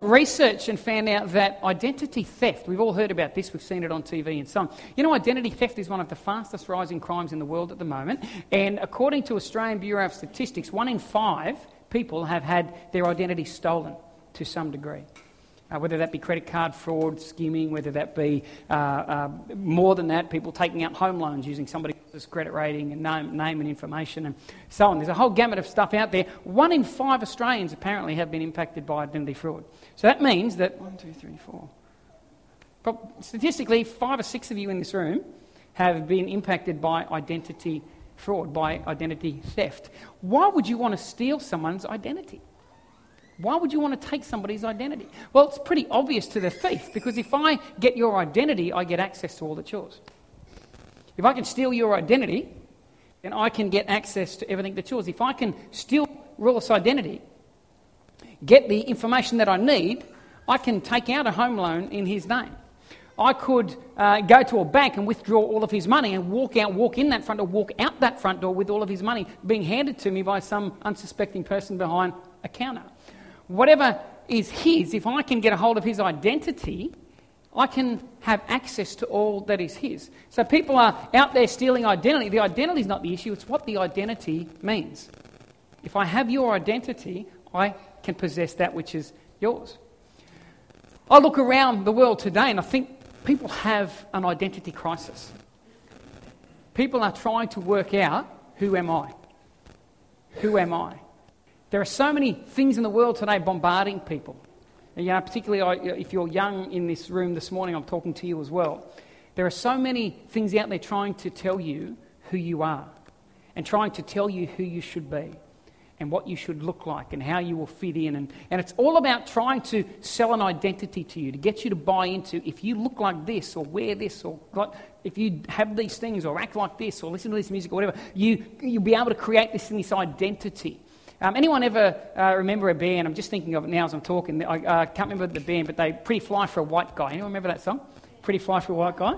research and found out that identity theft, we've all heard about this, we've seen it on TV and so on. You know, identity theft is one of the fastest rising crimes in the world at the moment. And according to Australian Bureau of Statistics, one in five people have had their identity stolen to some degree. Uh, whether that be credit card fraud, skimming, whether that be uh, uh, more than that, people taking out home loans using somebody else's credit rating and name, name and information and so on. There's a whole gamut of stuff out there. One in five Australians apparently have been impacted by identity fraud. So that means that one, two, three, four. Statistically, five or six of you in this room have been impacted by identity fraud, by identity theft. Why would you want to steal someone's identity? Why would you want to take somebody's identity? Well, it's pretty obvious to the thief because if I get your identity, I get access to all that's yours. If I can steal your identity, then I can get access to everything that's yours. If I can steal Rulis' identity, get the information that I need, I can take out a home loan in his name. I could uh, go to a bank and withdraw all of his money and walk out, walk in that front door, walk out that front door with all of his money being handed to me by some unsuspecting person behind a counter whatever is his, if I can get a hold of his identity, I can have access to all that is his. So people are out there stealing identity. The identity is not the issue, it's what the identity means. If I have your identity, I can possess that which is yours. I look around the world today and I think people have an identity crisis. People are trying to work out who am I? Who am I? There are so many things in the world today bombarding people. And, you know, particularly if you're young in this room this morning, I'm talking to you as well. There are so many things out there trying to tell you who you are and trying to tell you who you should be and what you should look like and how you will fit in. And, and it's all about trying to sell an identity to you, to get you to buy into if you look like this or wear this or if you have these things or act like this or listen to this music or whatever, you, you'll be able to create this this identity. Um, anyone ever uh, remember a band? I'm just thinking of it now as I'm talking. I uh, can't remember the band, but they Pretty Fly for a White Guy. Anyone remember that song? Pretty Fly for a White Guy?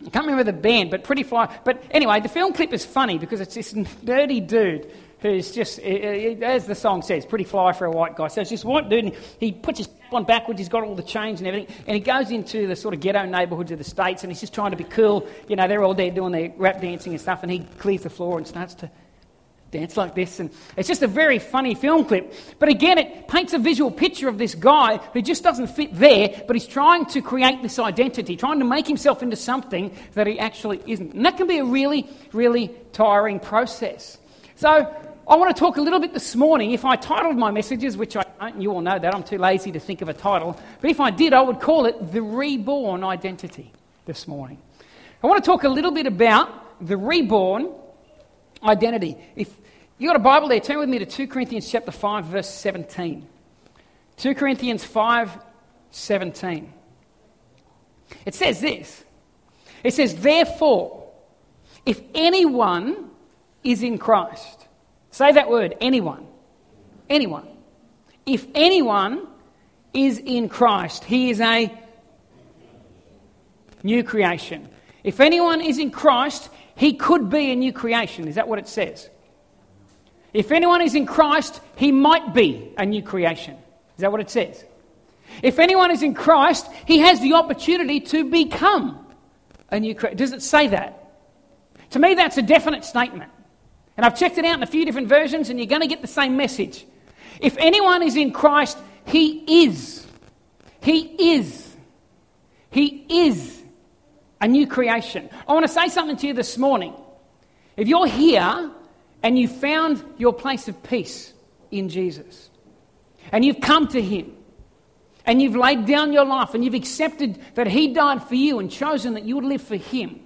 I can't remember the band, but Pretty Fly. But anyway, the film clip is funny because it's this dirty dude who's just, as the song says, pretty fly for a white guy. So it's this white dude, and he puts his on backwards, he's got all the chains and everything, and he goes into the sort of ghetto neighbourhoods of the States, and he's just trying to be cool. You know, they're all there doing their rap dancing and stuff, and he clears the floor and starts to dance like this. And it's just a very funny film clip. But again, it paints a visual picture of this guy who just doesn't fit there, but he's trying to create this identity, trying to make himself into something that he actually isn't. And that can be a really, really tiring process. So I want to talk a little bit this morning. If I titled my messages, which I don't, you all know that, I'm too lazy to think of a title, but if I did, I would call it The Reborn Identity this morning. I want to talk a little bit about the reborn identity. If you've got a Bible there, turn with me to 2 Corinthians chapter 5, verse 17. 2 Corinthians 5, 17. It says this. It says, Therefore, if anyone is in Christ, say that word, anyone. Anyone. If anyone is in Christ, he is a new creation. If anyone is in Christ, he could be a new creation. Is that what it says? If anyone is in Christ, he might be a new creation. Is that what it says? If anyone is in Christ, he has the opportunity to become a new creation. Does it say that? To me, that's a definite statement. And I've checked it out in a few different versions, and you're going to get the same message. If anyone is in Christ, he is. He is. He is a new creation. I want to say something to you this morning. If you're here and you found your place of peace in Jesus, and you've come to Him, and you've laid down your life, and you've accepted that He died for you and chosen that you would live for Him,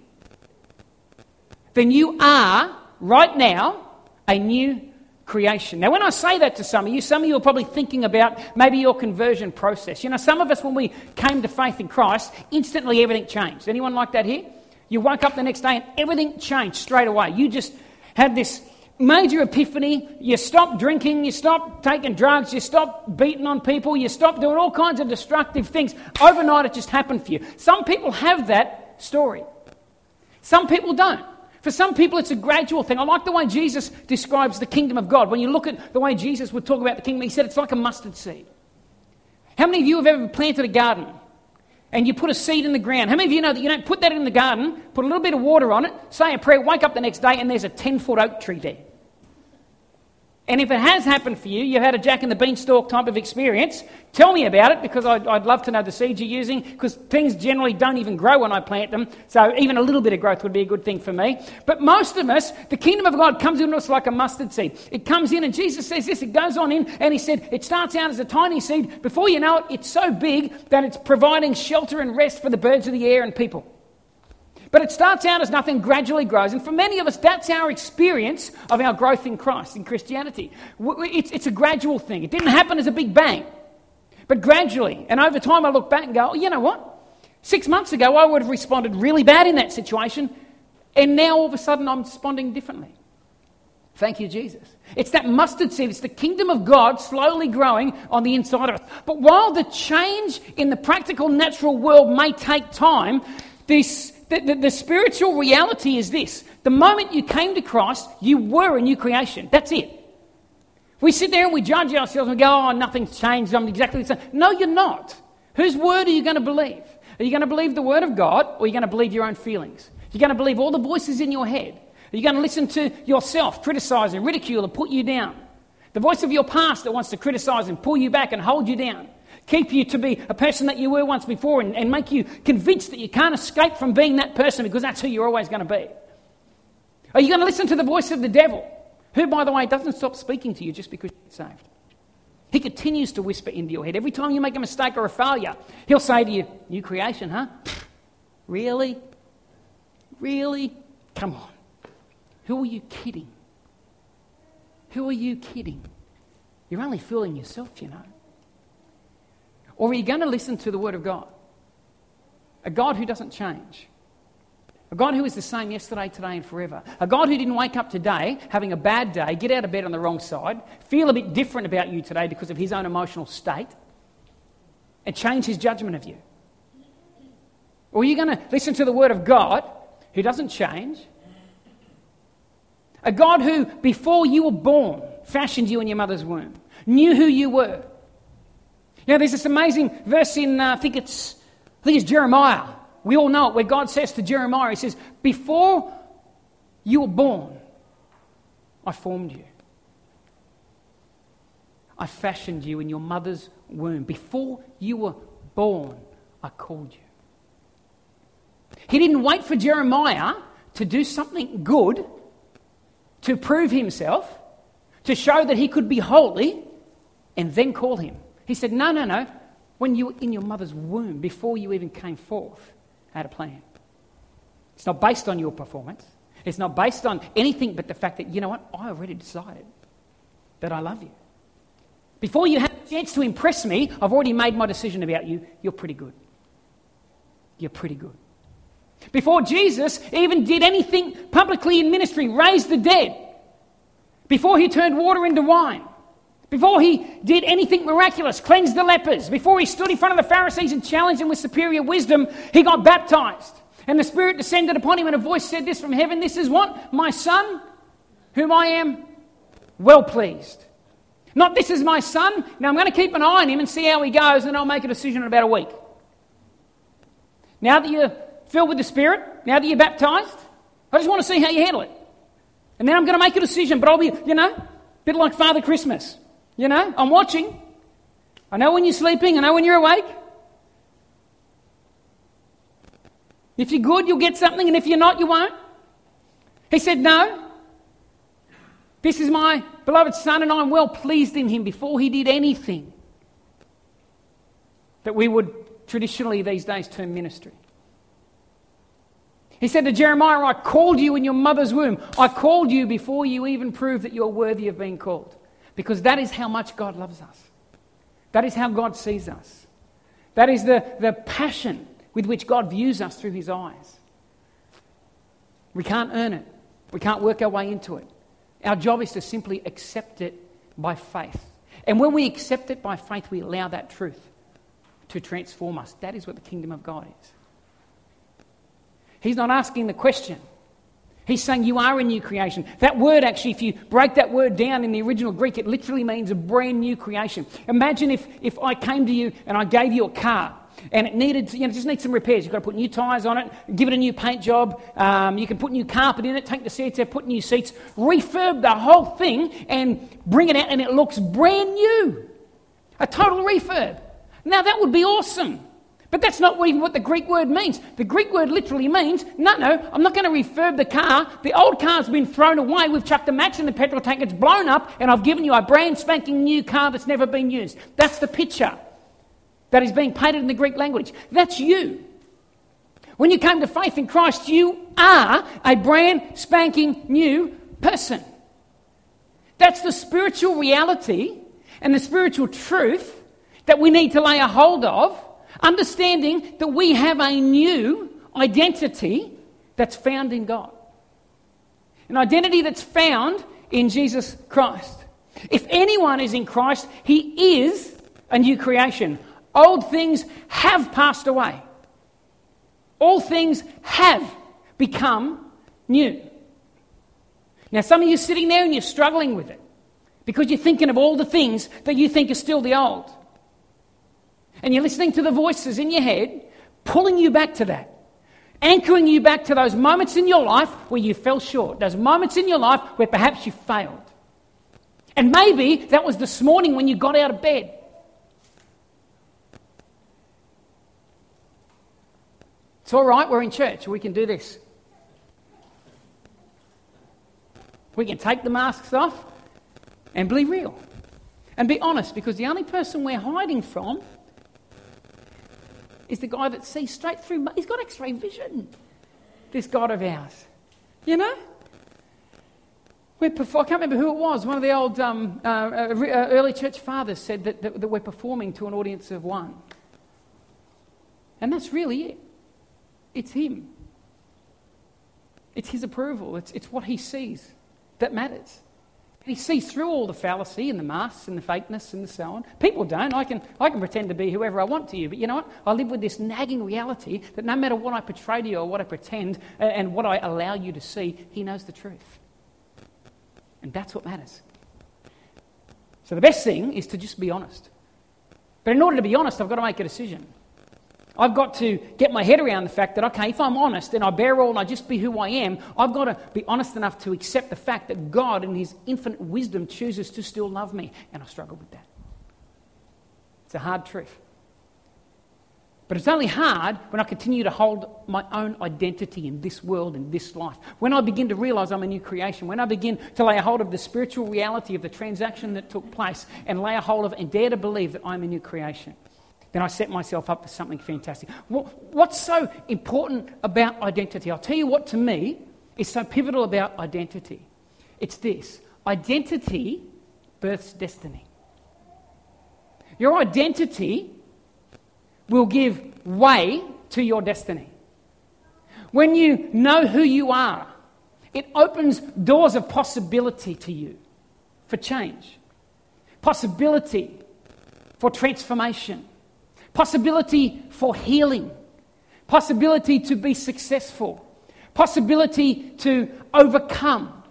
then you are, right now, a new creation. Now, when I say that to some of you, some of you are probably thinking about maybe your conversion process. You know, some of us, when we came to faith in Christ, instantly everything changed. Anyone like that here? You woke up the next day and everything changed straight away. You just had this major epiphany. You stopped drinking, you stopped taking drugs, you stopped beating on people, you stopped doing all kinds of destructive things. Overnight, it just happened for you. Some people have that story, some people don't. For some people, it's a gradual thing. I like the way Jesus describes the kingdom of God. When you look at the way Jesus would talk about the kingdom, he said it's like a mustard seed. How many of you have ever planted a garden and you put a seed in the ground? How many of you know that you don't put that in the garden, put a little bit of water on it, say a prayer, wake up the next day, and there's a 10 foot oak tree there? And if it has happened for you, you've had a jack in the beanstalk type of experience, tell me about it because I'd, I'd love to know the seeds you're using because things generally don't even grow when I plant them. So even a little bit of growth would be a good thing for me. But most of us, the kingdom of God comes into us like a mustard seed. It comes in and Jesus says this, it goes on in and he said it starts out as a tiny seed. Before you know it, it's so big that it's providing shelter and rest for the birds of the air and people. But it starts out as nothing, gradually grows. And for many of us, that's our experience of our growth in Christ, in Christianity. It's, it's a gradual thing. It didn't happen as a big bang, but gradually. And over time, I look back and go, oh, you know what? Six months ago, I would have responded really bad in that situation. And now all of a sudden, I'm responding differently. Thank you, Jesus. It's that mustard seed. It's the kingdom of God slowly growing on the inside of us. But while the change in the practical natural world may take time, this the, the, the, spiritual reality is this the moment you came to Christ, you were a new creation. That's it. We sit there and we judge ourselves and we go, oh, nothing's changed. I'm exactly the same. No, you're not. Whose word are you going to believe? Are you going to believe the word of God or are you going to believe your own feelings? You're going to believe all the voices in your head. Are you going to listen to yourself, criticize and ridicule and put you down? The voice of your past that wants to criticize and pull you back and hold you down keep you to be a person that you were once before and, and make you convinced that you can't escape from being that person because that's who you're always going to be? Are you going to listen to the voice of the devil, who, by the way, doesn't stop speaking to you just because you're saved? He continues to whisper into your head. Every time you make a mistake or a failure, he'll say to you, New creation, huh? Really? Really? Come on. Who are you kidding? Who are you kidding? You're only fooling yourself, you know. Or are you going to listen to the Word of God? A God who doesn't change. A God who is the same yesterday, today, and forever. A God who didn't wake up today having a bad day, get out of bed on the wrong side, feel a bit different about you today because of his own emotional state, and change his judgment of you. Or are you going to listen to the Word of God who doesn't change? A God who, before you were born, fashioned you in your mother's womb, knew who you were, you know, there's this amazing verse in, uh, I think it's, I think it's Jeremiah. We all know it, where God says to Jeremiah, He says, Before you were born, I formed you. I fashioned you in your mother's womb. Before you were born, I called you. He didn't wait for Jeremiah to do something good to prove himself, to show that he could be holy, and then call him. He said, No, no, no. When you were in your mother's womb, before you even came forth, I had a plan. It's not based on your performance. It's not based on anything but the fact that, you know what, I already decided that I love you. Before you had a chance to impress me, I've already made my decision about you. You're pretty good. You're pretty good. Before Jesus even did anything publicly in ministry, raised the dead, before he turned water into wine, before he did anything miraculous, cleansed the lepers, before he stood in front of the Pharisees and challenged them with superior wisdom, he got baptized. And the Spirit descended upon him, and a voice said this from heaven This is what? My Son, whom I am well pleased. Not this is my Son. Now I'm going to keep an eye on him and see how he goes, and I'll make a decision in about a week. Now that you're filled with the Spirit, now that you're baptized, I just want to see how you handle it. And then I'm going to make a decision, but I'll be, you know, a bit like Father Christmas. You know, I'm watching. I know when you're sleeping, I know when you're awake. If you're good, you'll get something, and if you're not, you won't. He said, No. This is my beloved Son, and I'm well pleased in him before he did anything that we would traditionally these days term ministry. He said to Jeremiah, I called you in your mother's womb. I called you before you even proved that you're worthy of being called. Because that is how much God loves us. That is how God sees us. That is the, the passion with which God views us through his eyes. We can't earn it, we can't work our way into it. Our job is to simply accept it by faith. And when we accept it by faith, we allow that truth to transform us. That is what the kingdom of God is. He's not asking the question He's saying you are a new creation. That word, actually, if you break that word down in the original Greek, it literally means a brand new creation. Imagine if, if I came to you and I gave you a car and it needed, you know, just needs some repairs. You've got to put new tyres on it, give it a new paint job. Um, you can put new carpet in it, take the seats out, put new seats, refurb the whole thing and bring it out and it looks brand new. A total refurb. Now that would be awesome. But that's not even what the Greek word means. The Greek word literally means, no, no, I'm not going to refurb the car. The old car's been thrown away. We've chucked a match in the petrol tank. It's blown up, and I've given you a brand spanking new car that's never been used. That's the picture that is being painted in the Greek language. That's you. When you came to faith in Christ, you are a brand spanking new person. That's the spiritual reality and the spiritual truth that we need to lay a hold of understanding that we have a new identity that's found in God. An identity that's found in Jesus Christ. If anyone is in Christ, he is a new creation. Old things have passed away. All things have become new. Now, some of you sitting there and you're struggling with it because you're thinking of all the things that you think are still the old. And you're listening to the voices in your head pulling you back to that, anchoring you back to those moments in your life where you fell short, those moments in your life where perhaps you failed. And maybe that was this morning when you got out of bed. It's all right, we're in church, we can do this. We can take the masks off and be real and be honest because the only person we're hiding from is the guy that sees straight through. He's got x ray vision, this God of ours. You know? We're I can't remember who it was. One of the old um, uh, uh, uh, early church fathers said that, that, that we're performing to an audience of one. And that's really it. It's Him. It's His approval. It's, it's what He sees that matters. He sees through all the fallacy and the masks and the fakeness and the so on. People don't. I can, I can pretend to be whoever I want to you. But you know what? I live with this nagging reality that no matter what I portray to you or what I pretend uh, and what I allow you to see, He knows the truth. And that's what matters. So the best thing is to just be honest. But in order to be honest, I've got to make a decision. I've got to get my head around the fact that, okay, if I'm honest and I bear all and I just be who I am, I've got to be honest enough to accept the fact that God, in His infinite wisdom, chooses to still love me. And I struggle with that. It's a hard truth. But it's only hard when I continue to hold my own identity in this world, in this life. When I begin to realize I'm a new creation, when I begin to lay a hold of the spiritual reality of the transaction that took place and lay a hold of and dare to believe that I'm a new creation then I set myself up for something fantastic. What's so important about identity? I'll tell you what to me is so pivotal about identity. It's this identity births destiny. Your identity will give way to your destiny. When you know who you are, it opens doors of possibility to you for change, possibility for transformation possibility for healing, possibility to be successful, possibility to overcome.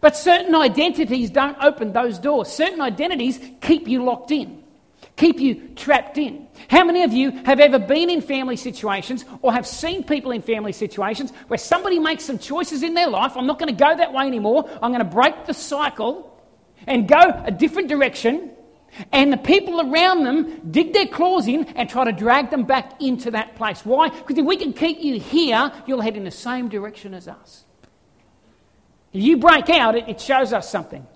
But certain identities don't open those doors. Certain identities keep you locked in, keep you trapped in. How many of you have ever been in family situations or have seen people in family situations where somebody makes some choices in their life? I'm not going to go that way anymore. I'm going to break the cycle and go a different direction. And the people around them dig their claws in and try to drag them back into that place. Why? Because if we can keep you here, you'll head in the same direction as us. If you break out, it, shows us something.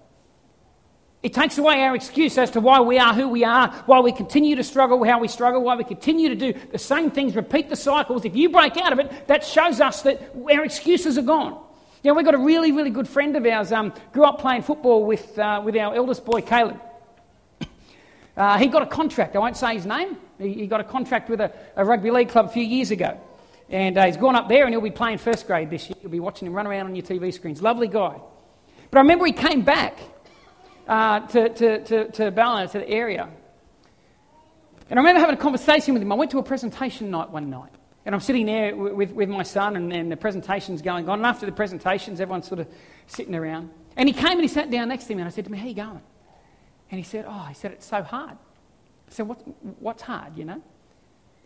It takes away our excuse as to why we are who we are, why we continue to struggle how we struggle, why we continue to do the same things, repeat the cycles. If you break out of it, that shows us that our excuses are gone. You know, we've got a really, really good friend of ours, um, grew up playing football with, uh, with our eldest boy, Caleb. Uh, he got a contract. I won't say his name. He, he got a contract with a, a, rugby league club a few years ago. And uh, he's gone up there and he'll be playing first grade this year. You'll be watching him run around on your TV screens. Lovely guy. But I remember he came back uh, to, to, to, to Ballina, to the area. And I remember having a conversation with him. I went to a presentation night one night. And I'm sitting there with, with my son, and, and the presentation's going on. And after the presentations, everyone's sort of sitting around. And he came and he sat down next to me, and I said to him, How are you going? And he said, Oh, he said, it's so hard. I said, what, What's hard, you know?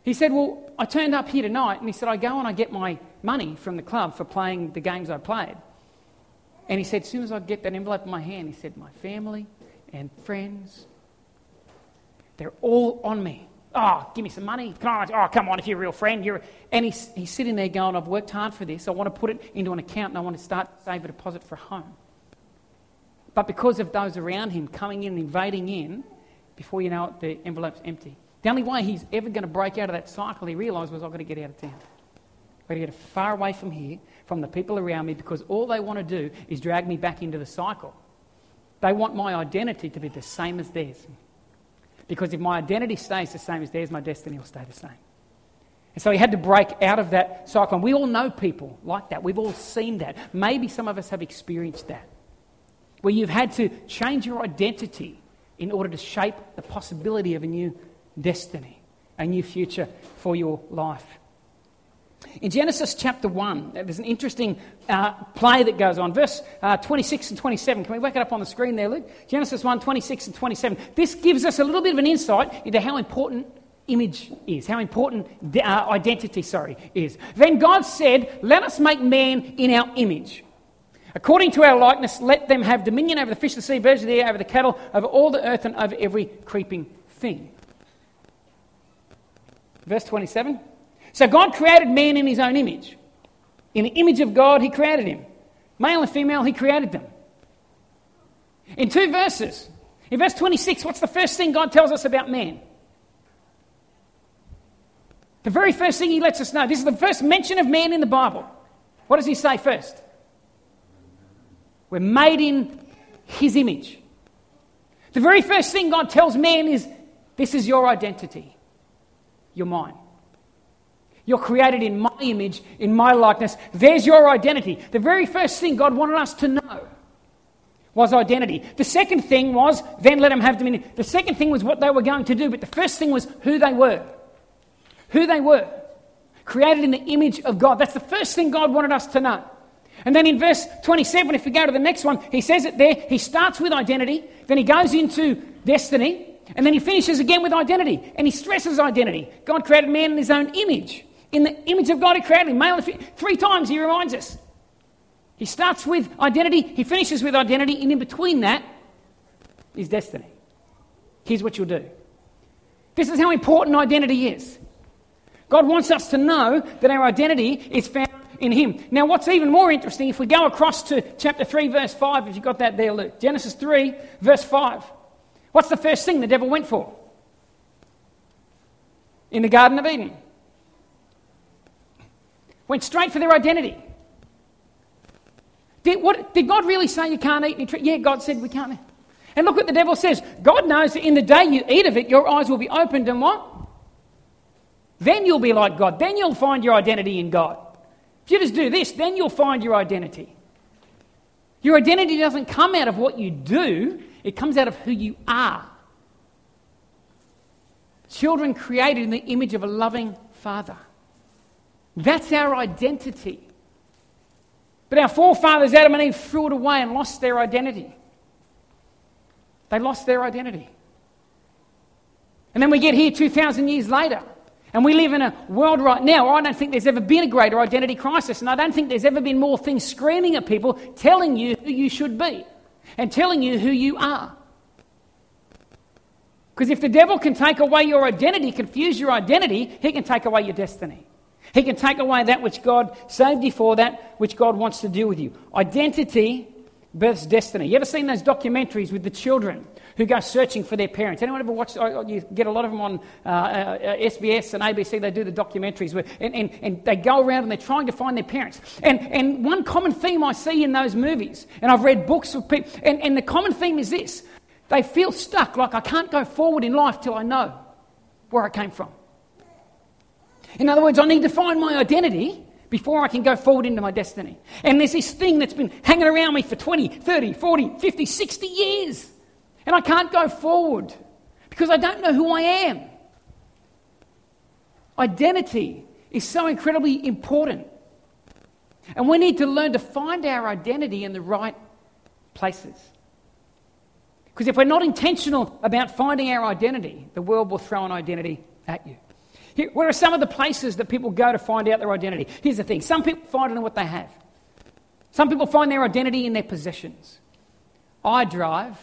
He said, Well, I turned up here tonight, and he said, I go and I get my money from the club for playing the games I played. And he said, As soon as I get that envelope in my hand, he said, My family and friends, they're all on me. Oh, give me some money. Come on. Oh, come on, if you're a real friend. You're... And he's, he's sitting there going, I've worked hard for this. I want to put it into an account and I want to start to save a deposit for home. But because of those around him coming in and invading in, before you know it, the envelope's empty. The only way he's ever going to break out of that cycle, he realised, was I've got to get out of town. I've got to get far away from here, from the people around me, because all they want to do is drag me back into the cycle. They want my identity to be the same as theirs. Because if my identity stays the same as theirs, my destiny will stay the same. And so he had to break out of that cycle. And we all know people like that. We've all seen that. Maybe some of us have experienced that. Where you've had to change your identity in order to shape the possibility of a new destiny, a new future for your life. In Genesis chapter 1, there's an interesting uh, play that goes on. Verse uh, 26 and 27. Can we whack it up on the screen there, Luke? Genesis 1, 26 and 27. This gives us a little bit of an insight into how important image is, how important uh, identity, sorry, is. Then God said, Let us make man in our image. According to our likeness, let them have dominion over the fish of the sea, birds of the air, over the cattle, over all the earth, and over every creeping thing. Verse 27. So God created man in his own image. In the image of God, he created him. Male and female, he created them. In two verses. In verse 26, what's the first thing God tells us about man? The very first thing he lets us know. This is the first mention of man in the Bible. What does he say first? We're made in his image. The very first thing God tells man is this is your identity. You're mine. You're created in my image, in my likeness. There's your identity. The very first thing God wanted us to know was identity. The second thing was, then let them have dominion. The second thing was what they were going to do, but the first thing was who they were. Who they were. Created in the image of God. That's the first thing God wanted us to know. And then in verse 27, if we go to the next one, he says it there. He starts with identity, then he goes into destiny, and then he finishes again with identity. And he stresses identity. God created man in his own image. In the image of God, He created him, male. Three times He reminds us. He starts with identity, He finishes with identity, and in between that is destiny. Here's what you'll do. This is how important identity is. God wants us to know that our identity is found in Him. Now, what's even more interesting, if we go across to chapter 3, verse 5, if you've got that there, Luke. Genesis 3, verse 5. What's the first thing the devil went for? In the Garden of Eden went straight for their identity. Did, what, did God really say you can't eat any tree? Yeah, God said we can't. And look what the devil says. God knows that in the day you eat of it, your eyes will be opened and what? Then you'll be like God. Then you'll find your identity in God. If you just do this, then you'll find your identity. Your identity doesn't come out of what you do, it comes out of who you are. Children created in the image of a loving Father. That's our identity. But our forefathers, Adam and Eve, threw it away and lost their identity. They lost their identity. And then we get here 2,000 years later, and we live in a world right now. I don't think there's ever been a greater identity crisis, and I don't think there's ever been more things screaming at people telling you who you should be and telling you who you are. Because if the devil can take away your identity, confuse your identity, he can take away your destiny. He can take away that which God saved you for, that which God wants to do with you. Identity births destiny. You ever seen those documentaries with the children who go searching for their parents? Anyone ever watch? You get a lot of them on uh, uh, SBS and ABC. They do the documentaries where, and, and, and they go around and they're trying to find their parents. And, and one common theme I see in those movies, and I've read books of people, and, and the common theme is this they feel stuck, like I can't go forward in life till I know where I came from. In other words, I need to find my identity before I can go forward into my destiny. And there's this thing that's been hanging around me for 20, 30, 40, 50, 60 years. And I can't go forward because I don't know who I am. Identity is so incredibly important. And we need to learn to find our identity in the right places. Because if we're not intentional about finding our identity, the world will throw an identity at you. Here, where are some of the places that people go to find out their identity? Here's the thing some people find it in what they have, some people find their identity in their possessions. I drive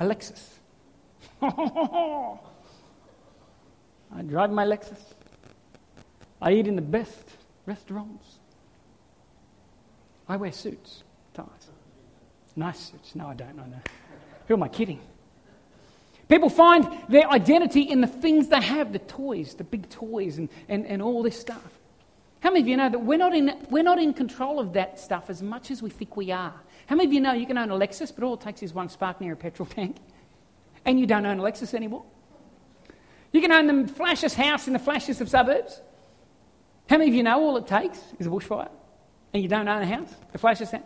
a Lexus. I drive my Lexus. I eat in the best restaurants. I wear suits, ties. Nice suits. No, I don't. No, no. Who am I kidding? People find their identity in the things they have the toys, the big toys, and, and, and all this stuff. How many of you know that we're not, in, we're not in control of that stuff as much as we think we are? How many of you know you can own a Lexus, but all it takes is one spark near a petrol tank? And you don't own a Lexus anymore? You can own the flashiest house in the flashiest of suburbs. How many of you know all it takes is a bushfire? And you don't own a house? The flashiest house?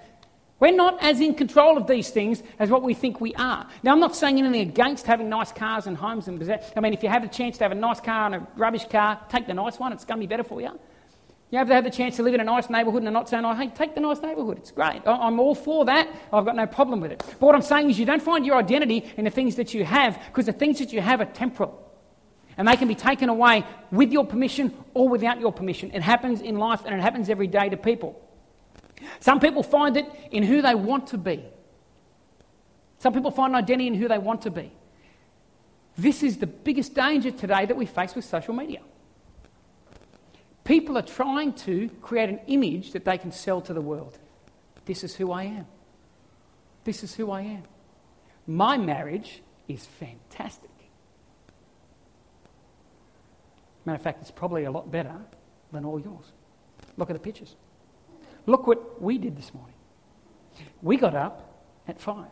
We're not as in control of these things as what we think we are. Now, I'm not saying anything against having nice cars and homes and I mean, if you have the chance to have a nice car and a rubbish car, take the nice one. It's going to be better for you. You have to have the chance to live in a nice neighbourhood and a not so nice. Hey, take the nice neighbourhood. It's great. I'm all for that. I've got no problem with it. But what I'm saying is, you don't find your identity in the things that you have because the things that you have are temporal. And they can be taken away with your permission or without your permission. It happens in life and it happens every day to people. Some people find it in who they want to be. Some people find identity in who they want to be. This is the biggest danger today that we face with social media. People are trying to create an image that they can sell to the world. This is who I am. This is who I am. My marriage is fantastic. Matter of fact, it's probably a lot better than all yours. Look at the pictures. Look what we did this morning. We got up at five.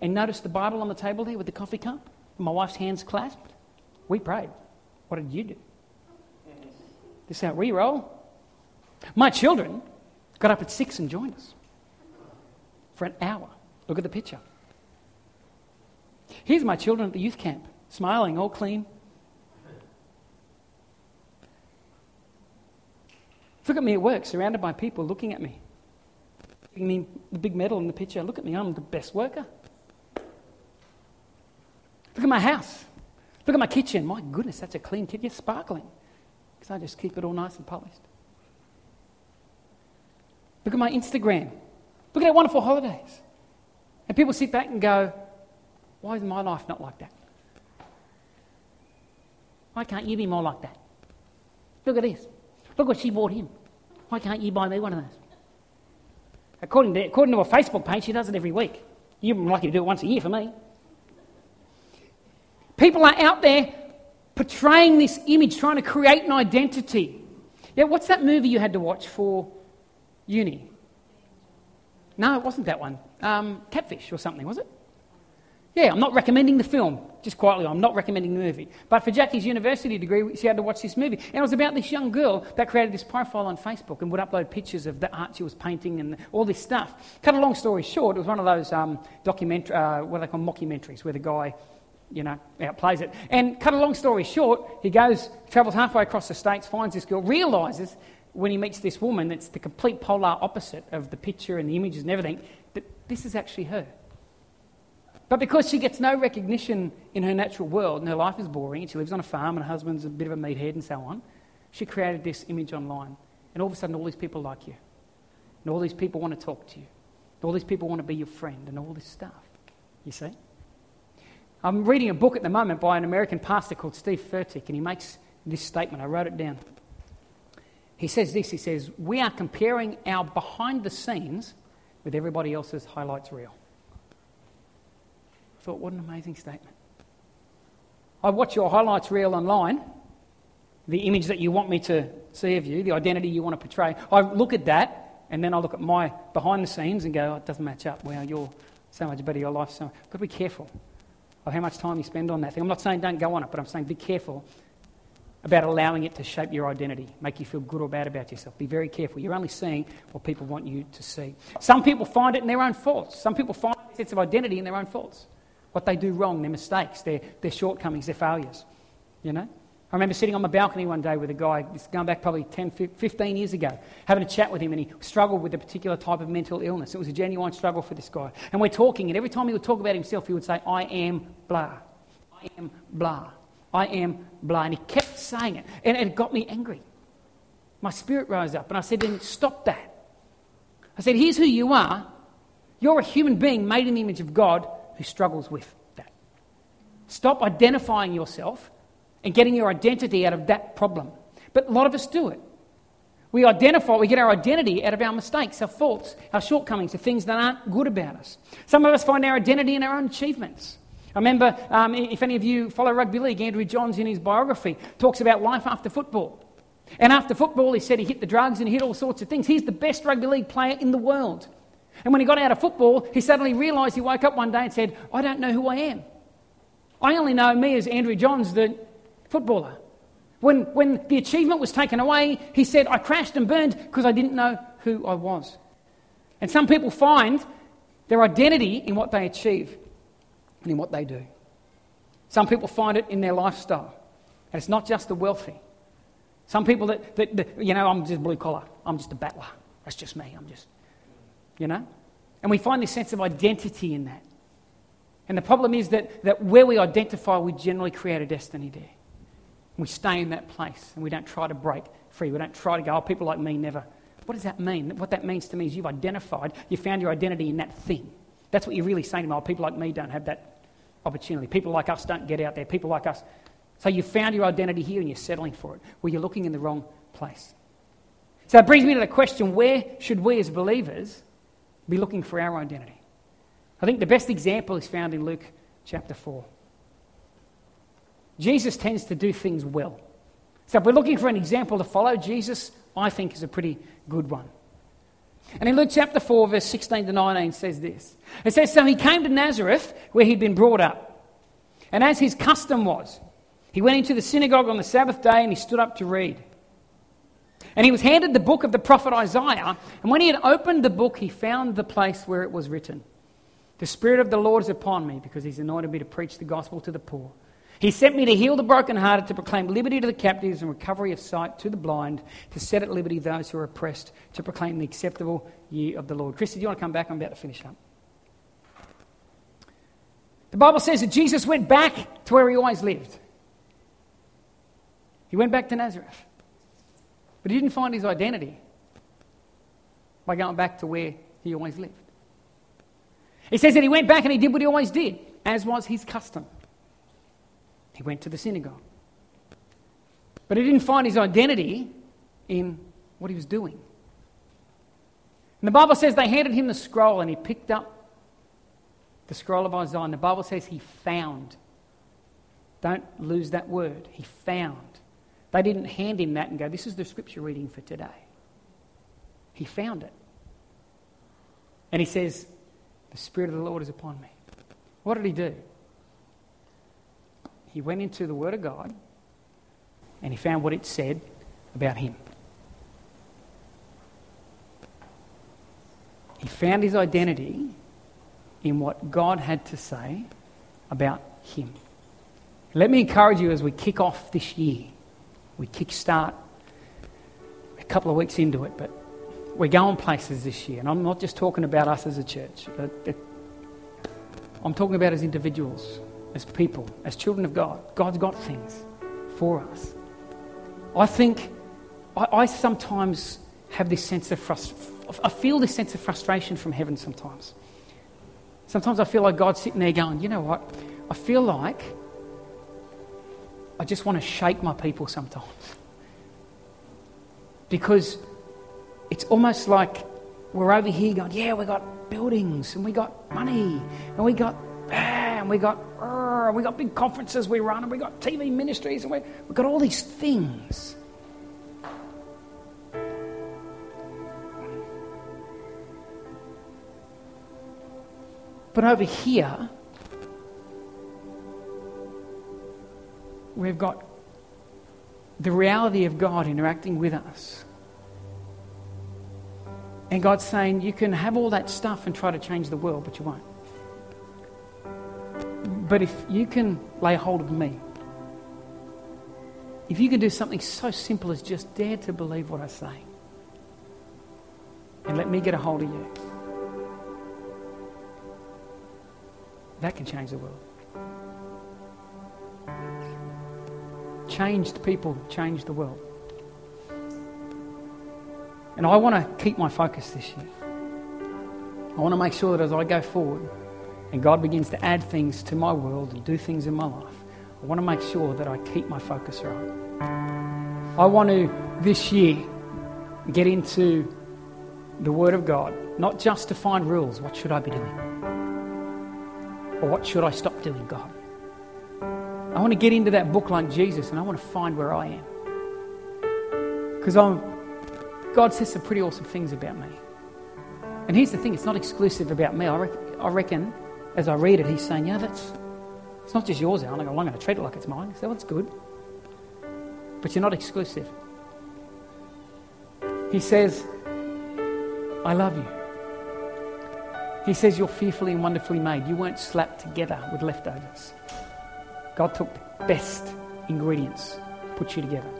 And notice the Bible on the table there with the coffee cup, my wife's hands clasped. We prayed. What did you do? This is how we roll. My children got up at six and joined us for an hour. Look at the picture. Here's my children at the youth camp, smiling, all clean, Look at me at work, surrounded by people looking at me. I mean, the big medal in the picture. Look at me, I'm the best worker. Look at my house. Look at my kitchen. My goodness, that's a clean kitchen. It's sparkling. Because I just keep it all nice and polished. Look at my Instagram. Look at our wonderful holidays. And people sit back and go, why is my life not like that? Why can't you be more like that? Look at this. Look what she bought him. Why can't you buy me one of those? According to, according to a Facebook page, she does it every week. You're lucky to do it once a year for me. People are out there portraying this image, trying to create an identity. Yeah, what's that movie you had to watch for uni? No, it wasn't that one. Um, Catfish or something, was it? Yeah, I'm not recommending the film, just quietly, I'm not recommending the movie. But for Jackie's university degree, she had to watch this movie. And it was about this young girl that created this profile on Facebook and would upload pictures of the art she was painting and all this stuff. Cut a long story short, it was one of those um, documentary, uh, what they call mockumentaries, where the guy, you know, outplays it. And cut a long story short, he goes, travels halfway across the states, finds this girl, realizes when he meets this woman that's the complete polar opposite of the picture and the images and everything, that this is actually her. But because she gets no recognition in her natural world and her life is boring and she lives on a farm and her husband's a bit of a meathead and so on, she created this image online. And all of a sudden, all these people like you. And all these people want to talk to you. And all these people want to be your friend and all this stuff. You see? I'm reading a book at the moment by an American pastor called Steve Furtick, and he makes this statement. I wrote it down. He says this He says, We are comparing our behind the scenes with everybody else's highlights reel thought, what an amazing statement. I watch your highlights reel online, the image that you want me to see of you, the identity you want to portray. I look at that, and then I look at my behind the scenes and go, oh, it doesn't match up. Wow, you're so much better, your life's so much. Got to be careful of how much time you spend on that thing. I'm not saying don't go on it, but I'm saying be careful about allowing it to shape your identity, make you feel good or bad about yourself. Be very careful. You're only seeing what people want you to see. Some people find it in their own faults. Some people find a sense of identity in their own faults what they do wrong, their mistakes, their, their shortcomings, their failures. You know? I remember sitting on my balcony one day with a guy, this going back probably 10, 15 years ago, having a chat with him, and he struggled with a particular type of mental illness. It was a genuine struggle for this guy. And we're talking, and every time he would talk about himself, he would say, I am blah. I am blah. I am blah. And he kept saying it, and it got me angry. My spirit rose up, and I said, then stop that. I said, here's who you are. You're a human being made in the image of God who struggles with that. Stop identifying yourself and getting your identity out of that problem. But a lot of us do it. We identify, we get our identity out of our mistakes, our faults, our shortcomings, the things that aren't good about us. Some of us find our identity in our own achievements. I remember, um, if any of you follow rugby league, Andrew Johns in his biography talks about life after football. And after football, he said he hit the drugs and he hit all sorts of things. He's the best rugby league player in the world. And when he got out of football, he suddenly realised he woke up one day and said, I don't know who I am. I only know me as Andrew Johns, the footballer. When, when the achievement was taken away, he said, I crashed and burned because I didn't know who I was. And some people find their identity in what they achieve and in what they do. Some people find it in their lifestyle. And it's not just the wealthy. Some people that, that, that you know, I'm just blue collar. I'm just a battler. That's just me. I'm just, you know? And we find this sense of identity in that. And the problem is that, that where we identify, we generally create a destiny there. We stay in that place and we don't try to break free. We don't try to go, oh, people like me never. What does that mean? What that means to me is you've identified, you found your identity in that thing. That's what you're really saying to me. Oh, people like me don't have that opportunity. People like us don't get out there. People like us. So you found your identity here and you're settling for it. Well, you're looking in the wrong place. So it brings me to the question where should we as believers be looking for our identity? I think the best example is found in Luke chapter 4. Jesus tends to do things well. So if we're looking for an example to follow, Jesus, I think, is a pretty good one. And in Luke chapter 4, verse 16 to 19 says this It says, So he came to Nazareth, where he'd been brought up. And as his custom was, he went into the synagogue on the Sabbath day and he stood up to read. And he was handed the book of the prophet Isaiah. And when he had opened the book, he found the place where it was written The Spirit of the Lord is upon me, because he's anointed me to preach the gospel to the poor. He sent me to heal the brokenhearted, to proclaim liberty to the captives and recovery of sight to the blind, to set at liberty those who are oppressed, to proclaim the acceptable year of the Lord. Christy, do you want to come back? I'm about to finish up. The Bible says that Jesus went back to where he always lived. He went back to Nazareth. But he didn't find his identity by going back to where he always lived. It says that he went back and he did what he always did, as was his custom. He went to the synagogue. But he didn't find his identity in what he was doing. And the Bible says they handed him the scroll and he picked up the scroll of Isaiah. And the Bible says he found. Don't lose that word. He found. They didn't hand him that and go, This is the scripture reading for today. He found it. And he says, The Spirit of the Lord is upon me. What did he do? he went into the Word of God and he found what it said about him. He found his identity in what God had to say about him. Let me encourage you as we kick off this year, we kick start a couple of weeks into it, but we're going places this year. And I'm not just talking about us as a church, I'm talking about as individuals as people, as children of God. God's got things for us. I think I, I sometimes have this sense of frustration. I feel this sense of frustration from heaven sometimes. Sometimes I feel like God's sitting there going, you know what? I feel like I just want to shake my people sometimes. Because it's almost like we're over here going, yeah, we got buildings and we got money and we got and we got and we got big conferences we run and we got TV ministries and we, we've got all these things. But over here, we've got the reality of God interacting with us. And God's saying, You can have all that stuff and try to change the world, but you won't. But if you can lay hold of me, If you can do something so simple as just dare to believe what I say and let me get a hold of you, that can change the world. Changed people change the world. And I want to keep my focus this year. I want to make sure that as I go forward and God begins to add things to my world and do things in my life, I want to make sure that I keep my focus right. I want to, this year, get into the Word of God, not just to find rules. What should I be doing? Or what should I stop doing, God? I want to get into that book like Jesus and I want to find where I am. Because I'm God says some pretty awesome things about me. And here's the thing it's not exclusive about me. I, reckon, I reckon as I read it, he's saying, yeah, that's, it's not just yours, Alan. I'm going to treat it like it's mine. So that's good. But you're not exclusive. He says, I love you. He says, You're fearfully and wonderfully made. You weren't slapped together with leftovers. God took the best ingredients, put you together.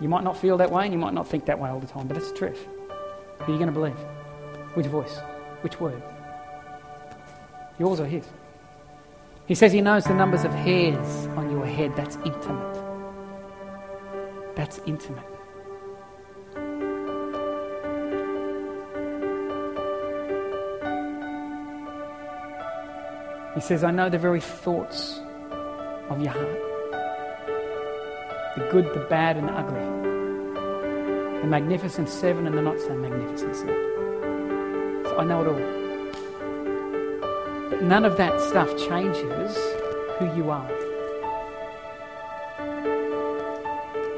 You might not feel that way and you might not think that way all the time, but it's the truth. Who are you going to believe? Which voice? Which word? Yours or his? He says he knows the numbers of hairs on your head. That's intimate. That's intimate. Says, I know the very thoughts of your heart the good, the bad, and the ugly, the magnificent seven and the not so magnificent seven. So I know it all. But none of that stuff changes who you are.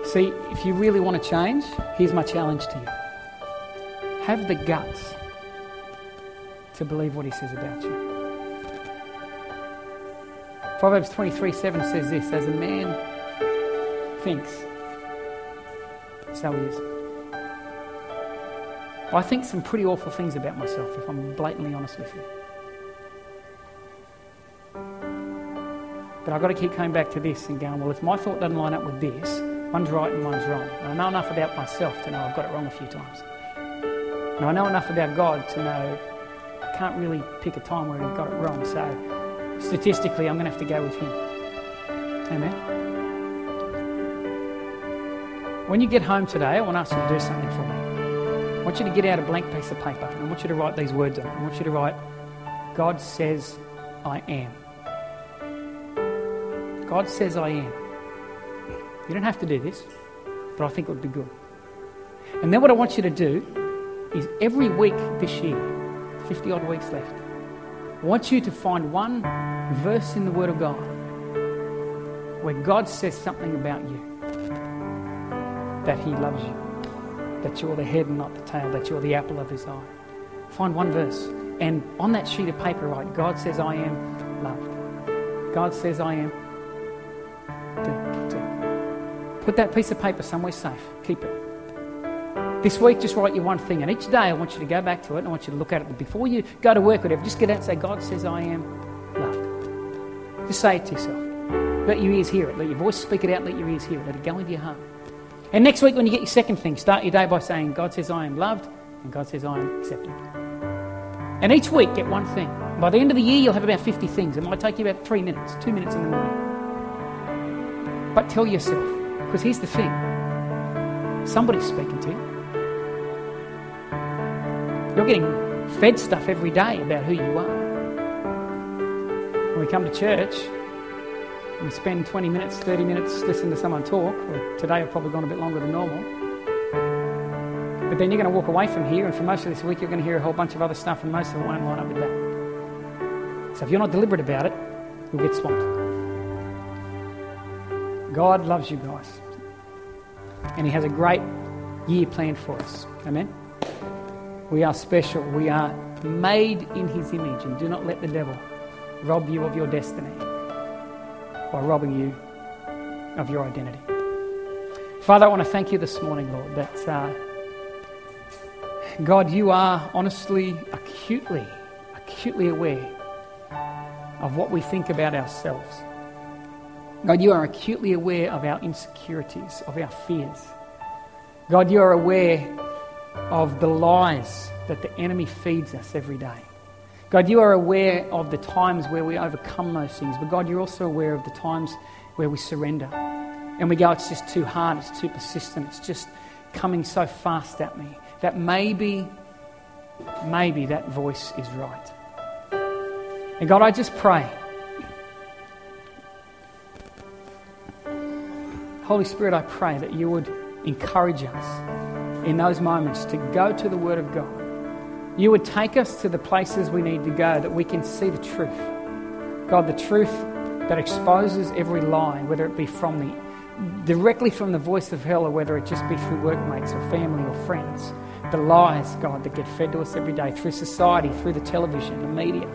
See, if you really want to change, here's my challenge to you have the guts to believe what he says about you. Proverbs 23 7 says this As a man thinks, so he is. I think some pretty awful things about myself, if I'm blatantly honest with you. But I've got to keep coming back to this and going, well, if my thought doesn't line up with this, one's right and one's wrong. And I know enough about myself to know I've got it wrong a few times. And I know enough about God to know I can't really pick a time where He got it wrong. So statistically, I'm going to have to go with Him. Amen. When you get home today, I want to ask you to do something for me. I want you to get out a blank piece of paper and I want you to write these words on. it. I want you to write, God says I am. God says I am. You don't have to do this, but I think it would be good. And then what I want you to do is every week this year, 50 odd weeks left, I want you to find one verse in the Word of God where God says something about you that He loves you, that you're the head and not the tail, that you're the apple of His eye. Find one verse, and on that sheet of paper, write, God says, I am loved. God says, I am. Put that piece of paper somewhere safe. Keep it. This week, just write you one thing, and each day I want you to go back to it and I want you to look at it. But before you go to work, or whatever, just get out and say, God says, I am loved. Just say it to yourself. Let your ears hear it. Let your voice speak it out. Let your ears hear it. Let it go into your heart. And next week, when you get your second thing, start your day by saying, God says I am loved, and God says I am accepted. And each week, get one thing. By the end of the year, you'll have about 50 things. It might take you about three minutes, two minutes in the morning. But tell yourself, because here's the thing somebody's speaking to you. You're getting fed stuff every day about who you are. When we come to church, we spend 20 minutes, 30 minutes listening to someone talk. Well, today I've probably gone a bit longer than normal. But then you're going to walk away from here, and for most of this week, you're going to hear a whole bunch of other stuff, and most of it won't line up with that. So if you're not deliberate about it, you'll get swamped. God loves you guys. And He has a great year planned for us. Amen? We are special. We are made in His image, and do not let the devil rob you of your destiny by robbing you of your identity. Father, I want to thank you this morning, Lord, that uh, God, you are honestly, acutely, acutely aware of what we think about ourselves. God, you are acutely aware of our insecurities, of our fears. God, you are aware of the lies that the enemy feeds us every day. God, you are aware of the times where we overcome those things, but God, you're also aware of the times where we surrender. And we go, it's just too hard, it's too persistent, it's just coming so fast at me that maybe, maybe that voice is right. And God, I just pray. Holy Spirit, I pray that you would encourage us in those moments to go to the Word of God. You would take us to the places we need to go that we can see the truth. God, the truth that exposes every lie, whether it be from the directly from the voice of hell or whether it just be through workmates or family or friends. The lies, God, that get fed to us every day through society, through the television, the media.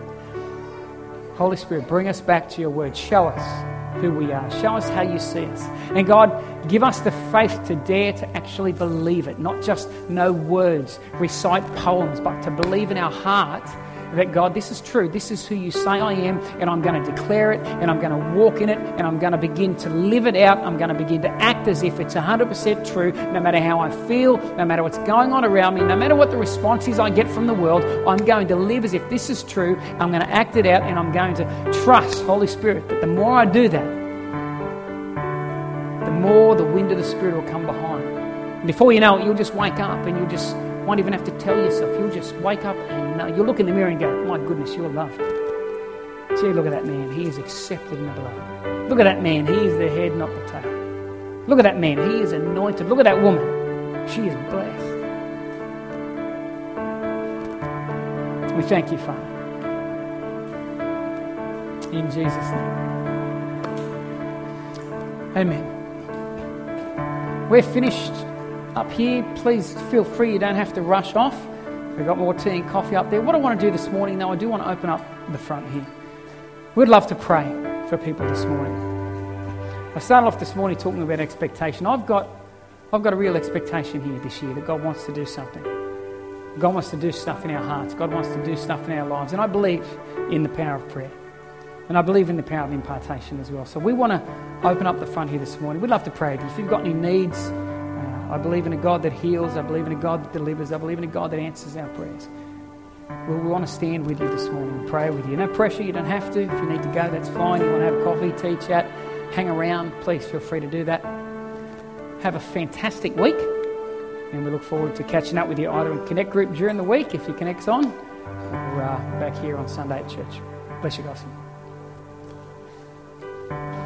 Holy Spirit, bring us back to your word. Show us who we are. Show us how you see us. And God, give us the faith to dare to actually believe it, not just know words, recite poems, but to believe in our heart that God, this is true. This is who you say I am, and I'm going to declare it, and I'm going to walk in it, and I'm going to begin to live it out. I'm going to begin to act as if it's 100% true, no matter how I feel, no matter what's going on around me, no matter what the responses I get from the world. I'm going to live as if this is true. I'm going to act it out, and I'm going to trust, Holy Spirit, that the more I do that, more the wind of the Spirit will come behind. And before you know it, you'll just wake up and you'll just won't even have to tell yourself. You'll just wake up and uh, you'll look in the mirror and go, My goodness, you're loved. See, look at that man. He is accepted in the beloved. Look at that man. He is the head, not the tail. Look at that man. He is anointed. Look at that woman. She is blessed. We thank you, Father. In Jesus' name. Amen. We're finished up here. Please feel free. You don't have to rush off. We've got more tea and coffee up there. What I want to do this morning, though, I do want to open up the front here. We'd love to pray for people this morning. I started off this morning talking about expectation. I've got, I've got a real expectation here this year that God wants to do something. God wants to do stuff in our hearts. God wants to do stuff in our lives. And I believe in the power of prayer. And I believe in the power of impartation as well. So we want to open up the front here this morning. We'd love to pray. If you've got any needs, I believe in a God that heals. I believe in a God that delivers. I believe in a God that answers our prayers. Well, we want to stand with you this morning and pray with you. No pressure. You don't have to. If you need to go, that's fine. You want to have coffee, tea, chat, hang around, please feel free to do that. Have a fantastic week. And we look forward to catching up with you either in Connect Group during the week if your Connect's on or uh, back here on Sunday at church. Bless you guys. Thank you.